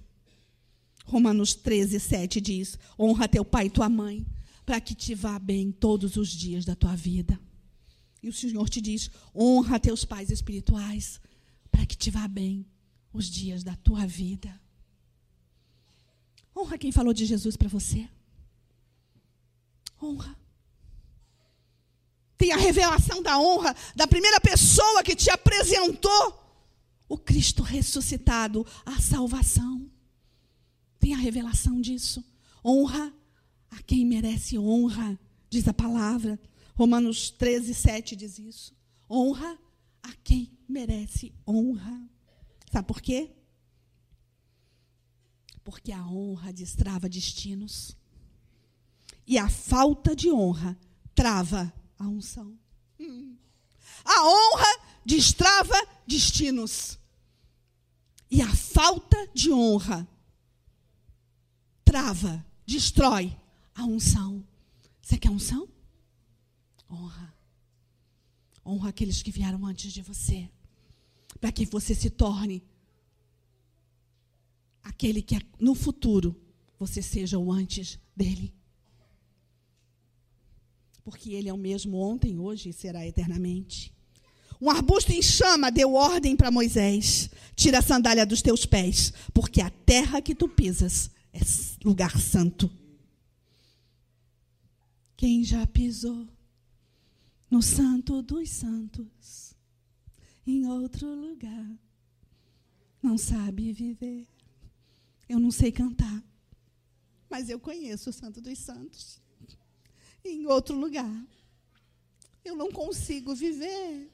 [SPEAKER 1] Romanos 13, 7 diz: Honra teu pai e tua mãe, para que te vá bem todos os dias da tua vida. E o Senhor te diz: honra teus pais espirituais, para que te vá bem os dias da tua vida. Honra quem falou de Jesus para você. Honra. Tem a revelação da honra da primeira pessoa que te apresentou o Cristo ressuscitado, a salvação. Tem a revelação disso. Honra a quem merece honra, diz a palavra. Romanos 13, 7 diz isso. Honra a quem merece honra. Sabe por quê? Porque a honra destrava destinos. E a falta de honra trava a unção. Hum. A honra destrava destinos. E a falta de honra trava, destrói a unção. Você quer unção? Honra. Honra aqueles que vieram antes de você. Para que você se torne aquele que no futuro você seja o antes dele. Porque ele é o mesmo ontem, hoje e será eternamente. Um arbusto em chama deu ordem para Moisés: tira a sandália dos teus pés, porque a terra que tu pisas é lugar santo. Quem já pisou no Santo dos Santos, em outro lugar, não sabe viver. Eu não sei cantar, mas eu conheço o Santo dos Santos. Em outro lugar, eu não consigo viver.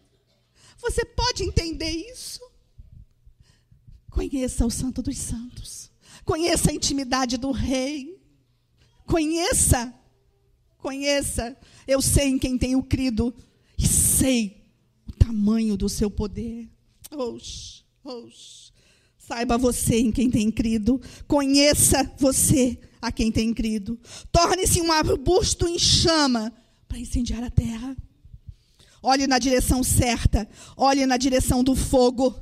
[SPEAKER 1] Você pode entender isso? Conheça o Santo dos Santos. Conheça a intimidade do Rei. Conheça. Conheça. Eu sei em quem tenho crido. E sei o tamanho do seu poder. Oxe, oxe. Saiba você em quem tem crido. Conheça você a quem tem crido. Torne-se um arbusto em chama para incendiar a terra. Olhe na direção certa. Olhe na direção do fogo.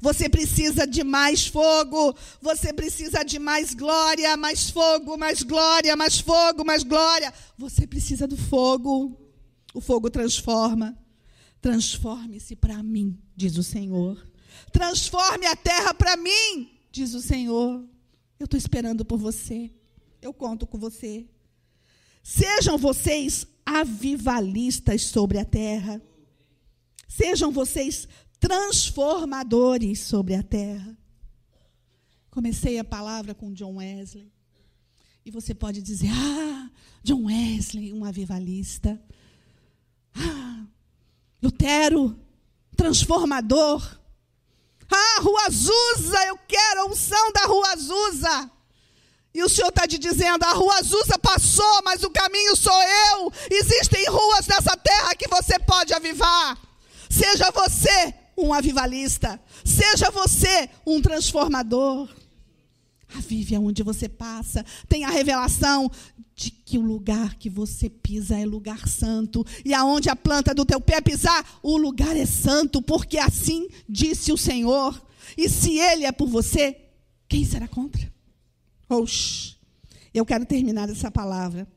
[SPEAKER 1] Você precisa de mais fogo. Você precisa de mais glória, mais fogo, mais glória, mais fogo, mais glória. Você precisa do fogo. O fogo transforma. Transforme-se para mim, diz o Senhor. Transforme a terra para mim, diz o Senhor. Eu estou esperando por você. Eu conto com você. Sejam vocês avivalistas sobre a terra. Sejam vocês transformadores sobre a terra. Comecei a palavra com John Wesley. E você pode dizer: Ah, John Wesley, um avivalista. Ah, Lutero, transformador. Ah, Rua Azusa, eu quero a unção da Rua Azusa. E o Senhor está te dizendo: a Rua Azusa passou, mas o caminho sou eu. Existem ruas nessa terra que você pode avivar. Seja você um avivalista. Seja você um transformador. Avive aonde você passa. Tenha a revelação de que o lugar que você pisa é lugar santo. E aonde a planta do teu pé pisar, o lugar é santo, porque assim disse o Senhor. E se ele é por você, quem será contra? Oxi. Eu quero terminar essa palavra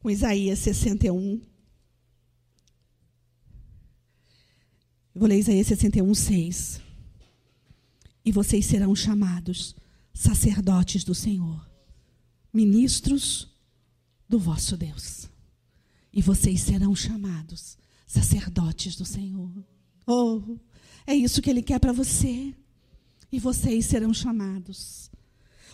[SPEAKER 1] com Isaías 61. Eu vou ler Isaías 61, 6. E vocês serão chamados sacerdotes do Senhor, ministros do vosso Deus. E vocês serão chamados sacerdotes do Senhor. Oh, é isso que Ele quer para você. E vocês serão chamados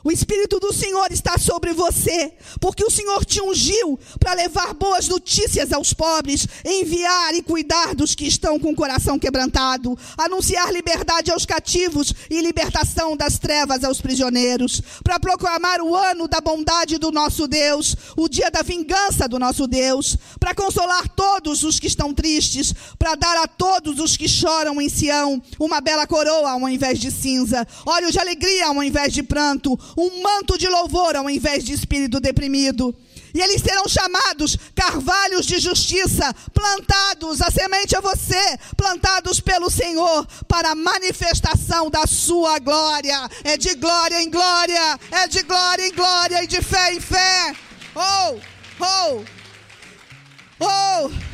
[SPEAKER 1] o Espírito do Senhor está sobre você, porque o Senhor te ungiu para levar boas notícias aos pobres, enviar e cuidar dos que estão com o coração quebrantado, anunciar liberdade aos cativos e libertação das trevas aos prisioneiros, para proclamar o ano da bondade do nosso Deus, o dia da vingança do nosso Deus, para consolar todos os que estão tristes, para dar a todos os que choram em Sião uma bela coroa ao invés de cinza, óleo de alegria ao invés de pranto um manto de louvor ao invés de espírito deprimido. E eles serão chamados carvalhos de justiça, plantados, a semente é você, plantados pelo Senhor para a manifestação da sua glória. É de glória em glória, é de glória em glória e de fé em fé. Oh, oh, oh.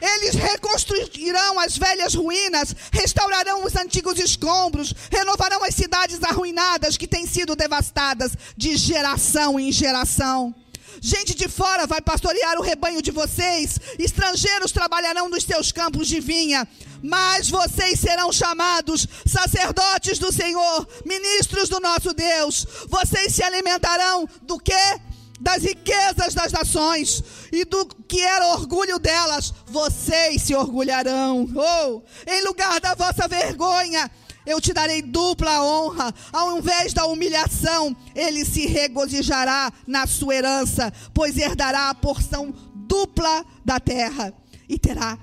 [SPEAKER 1] Eles reconstruirão as velhas ruínas, restaurarão os antigos escombros, renovarão as cidades arruinadas que têm sido devastadas de geração em geração. Gente de fora vai pastorear o rebanho de vocês, estrangeiros trabalharão nos seus campos de vinha, mas vocês serão chamados sacerdotes do Senhor, ministros do nosso Deus. Vocês se alimentarão do que? Das riquezas das nações e do que era orgulho delas, vocês se orgulharão. Oh, em lugar da vossa vergonha, eu te darei dupla honra. Ao invés da humilhação, ele se regozijará na sua herança, pois herdará a porção dupla da terra e terá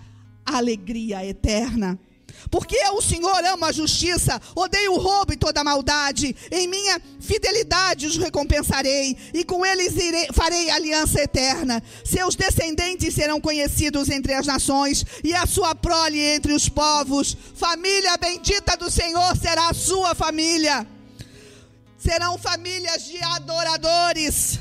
[SPEAKER 1] alegria eterna. Porque o Senhor, amo a justiça, odeio o roubo e toda a maldade. Em minha fidelidade os recompensarei, e com eles irei, farei aliança eterna. Seus descendentes serão conhecidos entre as nações, e a sua prole entre os povos. Família bendita do Senhor será a sua família. Serão famílias de adoradores.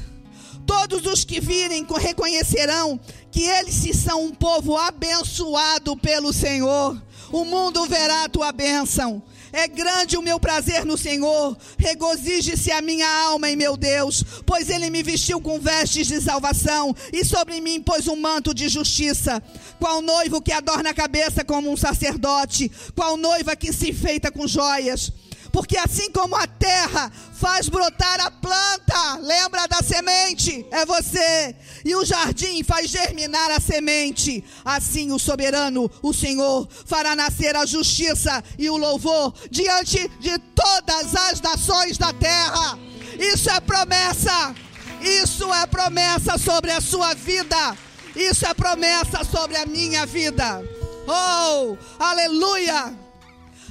[SPEAKER 1] Todos os que virem reconhecerão que eles são um povo abençoado pelo Senhor o mundo verá a tua bênção. É grande o meu prazer no Senhor. Regozije-se a minha alma em meu Deus, pois ele me vestiu com vestes de salvação e sobre mim pôs um manto de justiça. Qual noivo que adorna a cabeça como um sacerdote, qual noiva que se enfeita com joias porque assim como a terra faz brotar a planta, lembra da semente? É você. E o jardim faz germinar a semente. Assim o soberano, o Senhor, fará nascer a justiça e o louvor diante de todas as nações da terra. Isso é promessa. Isso é promessa sobre a sua vida. Isso é promessa sobre a minha vida. Oh, aleluia!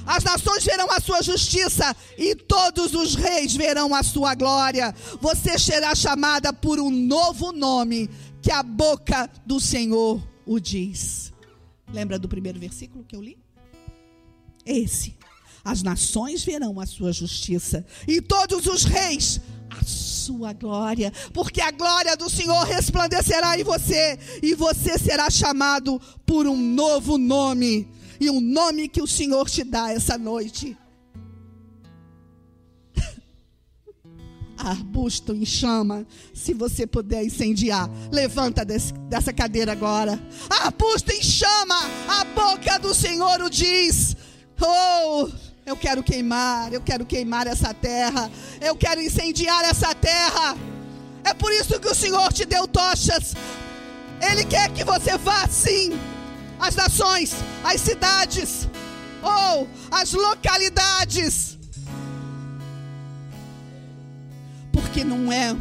[SPEAKER 1] As nações verão a sua justiça e todos os reis verão a sua glória. Você será chamada por um novo nome que a boca do Senhor o diz. Lembra do primeiro versículo que eu li? Esse. As nações verão a sua justiça e todos os reis a sua glória, porque a glória do Senhor resplandecerá em você e você será chamado por um novo nome e um nome que o Senhor te dá essa noite. Arbusto em chama, se você puder incendiar, levanta desse, dessa cadeira agora. Arbusto em chama, a boca do Senhor o diz. Oh, eu quero queimar, eu quero queimar essa terra, eu quero incendiar essa terra. É por isso que o Senhor te deu tochas. Ele quer que você vá sim as nações, as cidades ou as localidades. Porque não é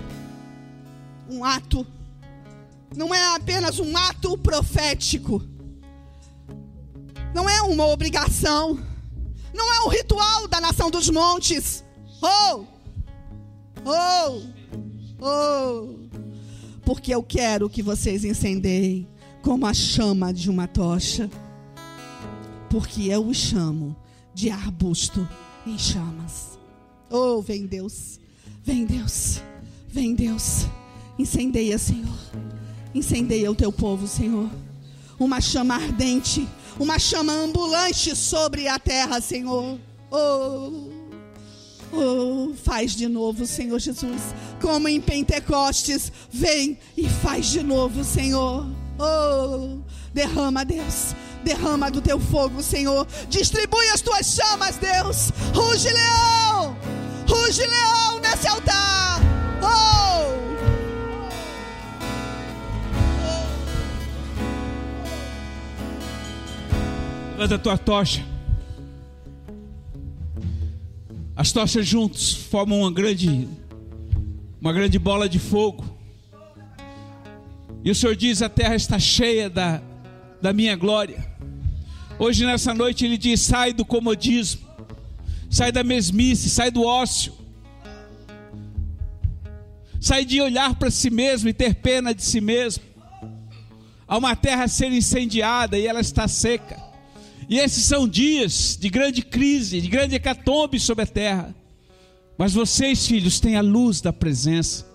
[SPEAKER 1] um ato, não é apenas um ato profético, não é uma obrigação, não é um ritual da nação dos montes. Oh, oh, oh, porque eu quero que vocês incendeiem como a chama de uma tocha, porque eu o chamo de arbusto em chamas. Oh, vem Deus, vem Deus, vem Deus, incendeia, Senhor, incendeia o teu povo, Senhor. Uma chama ardente, uma chama ambulante sobre a terra, Senhor. Oh, oh, faz de novo, Senhor Jesus, como em Pentecostes, vem e faz de novo, Senhor. Oh, derrama, Deus. Derrama do teu fogo, Senhor. Distribui as tuas chamas, Deus. Ruge leão. Ruge leão nesse altar. Oh.
[SPEAKER 2] Levanta a tua tocha. As tochas juntos formam uma grande uma grande bola de fogo. E o Senhor diz: A terra está cheia da, da minha glória. Hoje, nessa noite, Ele diz: Sai do comodismo, sai da mesmice, sai do ócio. Sai de olhar para si mesmo e ter pena de si mesmo. Há uma terra a ser incendiada e ela está seca. E esses são dias de grande crise, de grande hecatombe sobre a terra. Mas vocês, filhos, têm a luz da presença.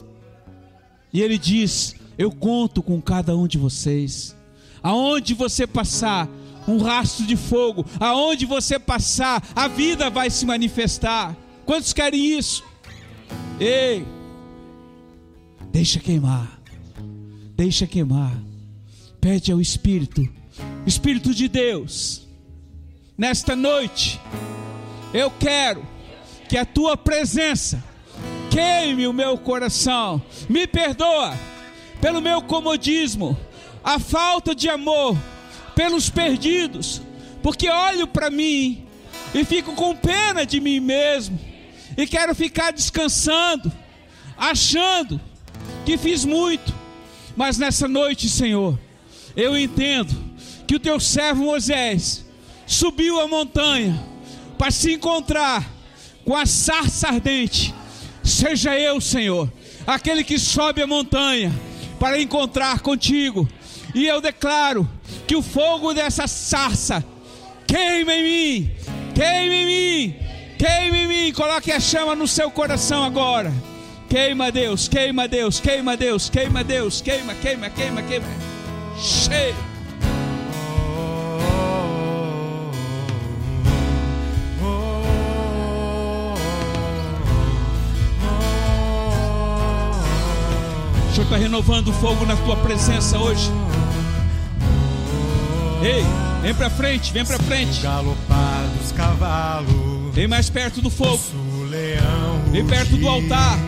[SPEAKER 2] E ele diz: Eu conto com cada um de vocês. Aonde você passar, um rastro de fogo. Aonde você passar, a vida vai se manifestar. Quantos querem isso? Ei, deixa queimar, deixa queimar. Pede ao Espírito, Espírito de Deus, nesta noite, eu quero que a tua presença queime o meu coração. Me perdoa pelo meu comodismo, a falta de amor pelos perdidos, porque olho para mim e fico com pena de mim mesmo e quero ficar descansando, achando que fiz muito, mas nessa noite, Senhor, eu entendo que o teu servo Moisés subiu a montanha para se encontrar com a sarça ardente. Seja eu, Senhor, aquele que sobe a montanha para encontrar contigo. E eu declaro que o fogo dessa sarça queima em mim, queima em mim, queima em mim. Coloque a chama no seu coração agora. Queima Deus, queima Deus, queima Deus, queima Deus, queima, queima, queima, queima. Cheio. O Senhor está renovando o fogo na tua presença hoje. Ei, vem para frente, vem para frente.
[SPEAKER 3] Galopar dos cavalos.
[SPEAKER 2] Vem mais perto do fogo. Vem perto do altar.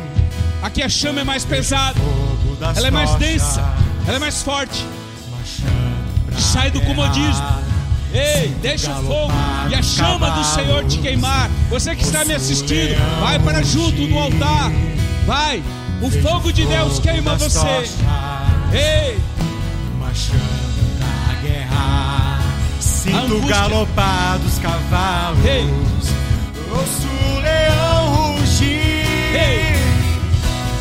[SPEAKER 2] Aqui a chama é mais pesada. Ela é mais densa. Ela é mais forte. Sai do comodismo. Ei, deixa o fogo e a chama do Senhor te queimar. Você que está me assistindo, vai para junto do altar. Vai. O fogo de Deus queima você. Ei,
[SPEAKER 3] marchando pra guerra. Sinto o galopar dos cavalos.
[SPEAKER 2] Ei.
[SPEAKER 3] Ouço o leão rugir.
[SPEAKER 2] Ei.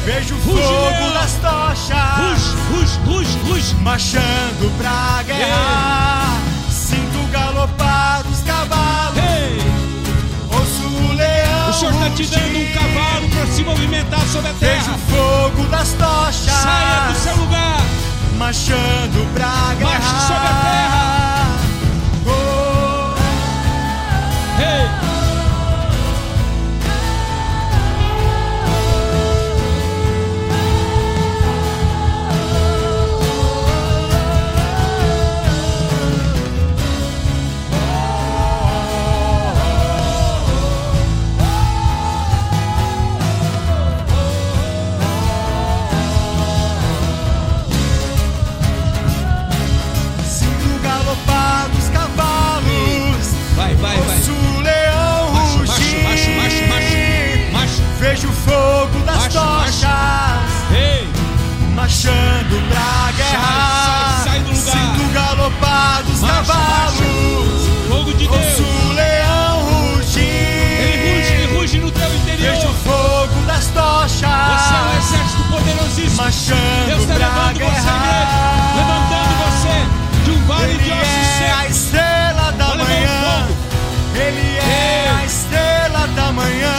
[SPEAKER 3] Vejo o fogo das tochas.
[SPEAKER 2] ruge, ruge, ruge, ruge.
[SPEAKER 3] marchando pra guerra. Sinto o galopar dos cavalos.
[SPEAKER 2] Ei,
[SPEAKER 3] Ouço o leão.
[SPEAKER 2] o Senhor está te dando um cavalo para se movimentar sobre a terra.
[SPEAKER 3] o fogo das tochas.
[SPEAKER 2] Saia do seu lugar.
[SPEAKER 3] Marchando pra guerra.
[SPEAKER 2] Marche sobre a terra.
[SPEAKER 3] Marchando pra guerra.
[SPEAKER 2] sai, sai do lugar.
[SPEAKER 3] Sinto galopar dos
[SPEAKER 2] Macho,
[SPEAKER 3] cavalos.
[SPEAKER 2] fogo de
[SPEAKER 3] Ouço
[SPEAKER 2] Deus.
[SPEAKER 3] o leão rugir.
[SPEAKER 2] Ele ruge, ele ruge no teu interior.
[SPEAKER 3] Vejo o fogo das tochas.
[SPEAKER 2] Você é um exército poderosíssimo.
[SPEAKER 3] Marchando
[SPEAKER 2] Deus está
[SPEAKER 3] pra
[SPEAKER 2] levando você,
[SPEAKER 3] guerra.
[SPEAKER 2] igreja. Levantando você de um vale
[SPEAKER 3] Ele
[SPEAKER 2] de ossos
[SPEAKER 3] é a
[SPEAKER 2] secos.
[SPEAKER 3] estrela da manhã. Ele é
[SPEAKER 2] Ei.
[SPEAKER 3] a estrela da manhã.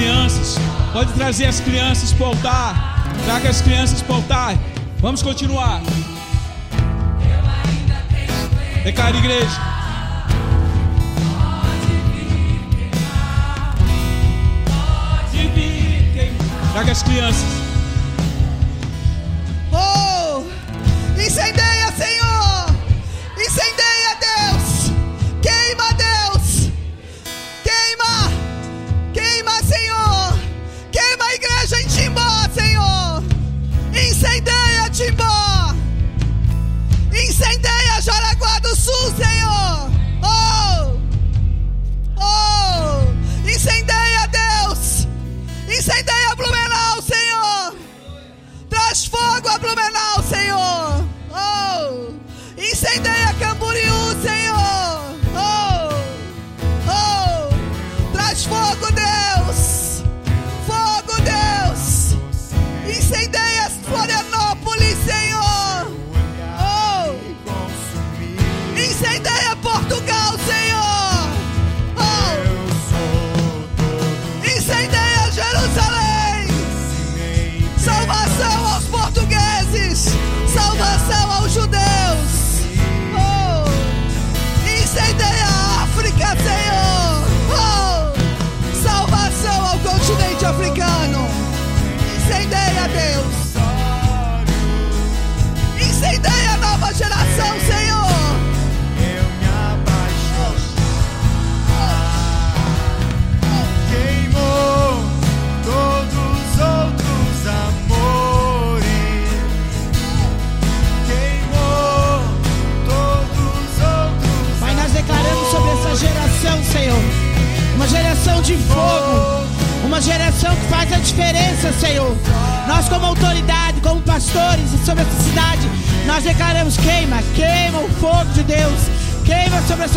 [SPEAKER 2] crianças. Pode trazer as crianças para o altar. Traga as crianças para o altar. Vamos continuar.
[SPEAKER 1] É Declara, igreja. Pode pode Traga as crianças.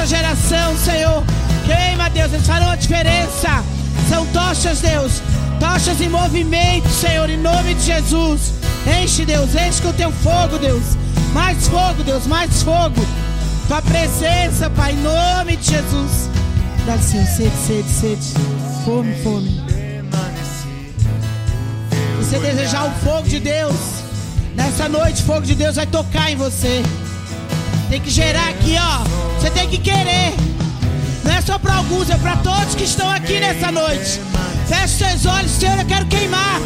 [SPEAKER 1] geração, Senhor.
[SPEAKER 4] Queima, Deus, eles farão a diferença. São tochas, Deus, tochas em movimento, Senhor, em nome de Jesus. Enche, Deus, enche com o teu fogo, Deus. Mais fogo, Deus, mais fogo. Tua presença, Pai, em nome de Jesus. Dá-lhe, Senhor, sede, sede, sede. Fome, fome. Você desejar o fogo de Deus. Nessa noite, o fogo de Deus vai tocar em você. Tem que gerar aqui, ó. Você tem que querer. Não é só para alguns, é para todos que estão aqui nessa noite. Feche seus olhos, Senhor, eu quero queimar.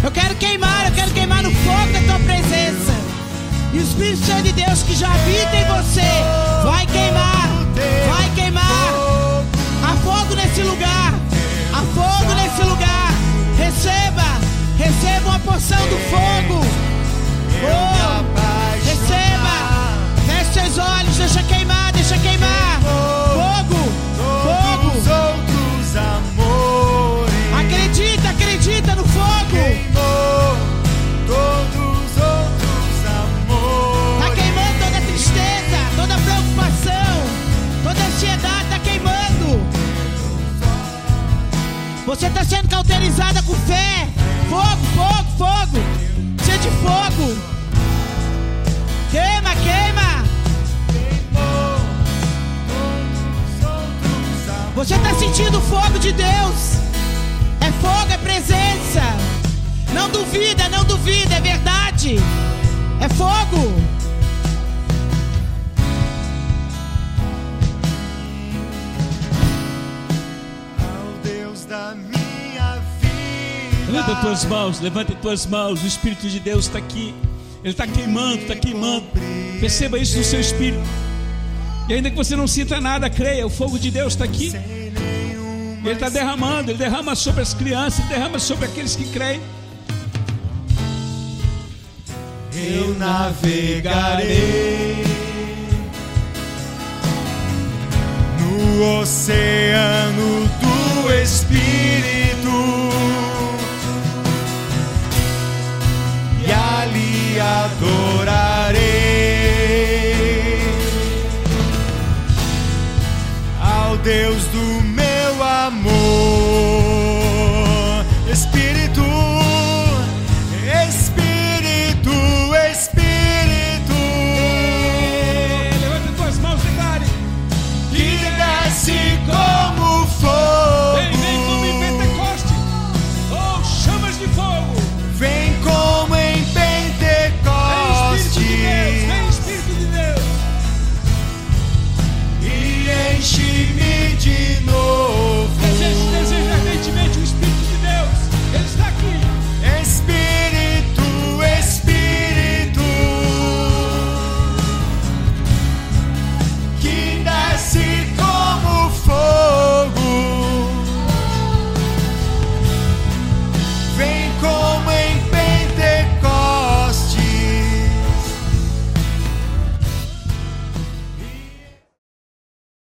[SPEAKER 4] Eu quero queimar, eu quero queimar no fogo da tua presença. E o Espírito Santo de Deus que já habita em você vai queimar, vai queimar. Há fogo nesse lugar, há fogo nesse lugar. Receba, receba uma porção do fogo. Oh, olhos, deixa queimar, deixa queimar. Fogo,
[SPEAKER 3] Todos
[SPEAKER 4] fogo.
[SPEAKER 3] outros amores
[SPEAKER 4] Acredita, acredita no fogo.
[SPEAKER 3] queimou. Todos outros amores.
[SPEAKER 4] Tá queimando toda tristeza, toda preocupação, toda ansiedade, tá queimando. Você está sendo cauterizada com fé. Fogo, fogo, fogo. Precisa de fogo. Queima, queima. Você está sentindo o fogo de Deus. É fogo, é presença. Não duvida, não duvida, é verdade. É fogo.
[SPEAKER 3] Ao Deus da minha vida.
[SPEAKER 2] Levanta as tuas mãos, levanta as tuas mãos. O Espírito de Deus está aqui. Ele está queimando, está queimando. Perceba isso no seu espírito. E ainda que você não sinta nada, creia, o fogo de Deus está aqui. Ele está derramando, ele derrama sobre as crianças, ele derrama sobre aqueles que creem.
[SPEAKER 3] Eu navegarei no oceano do Espírito e ali adorarei. Deus do meu amor.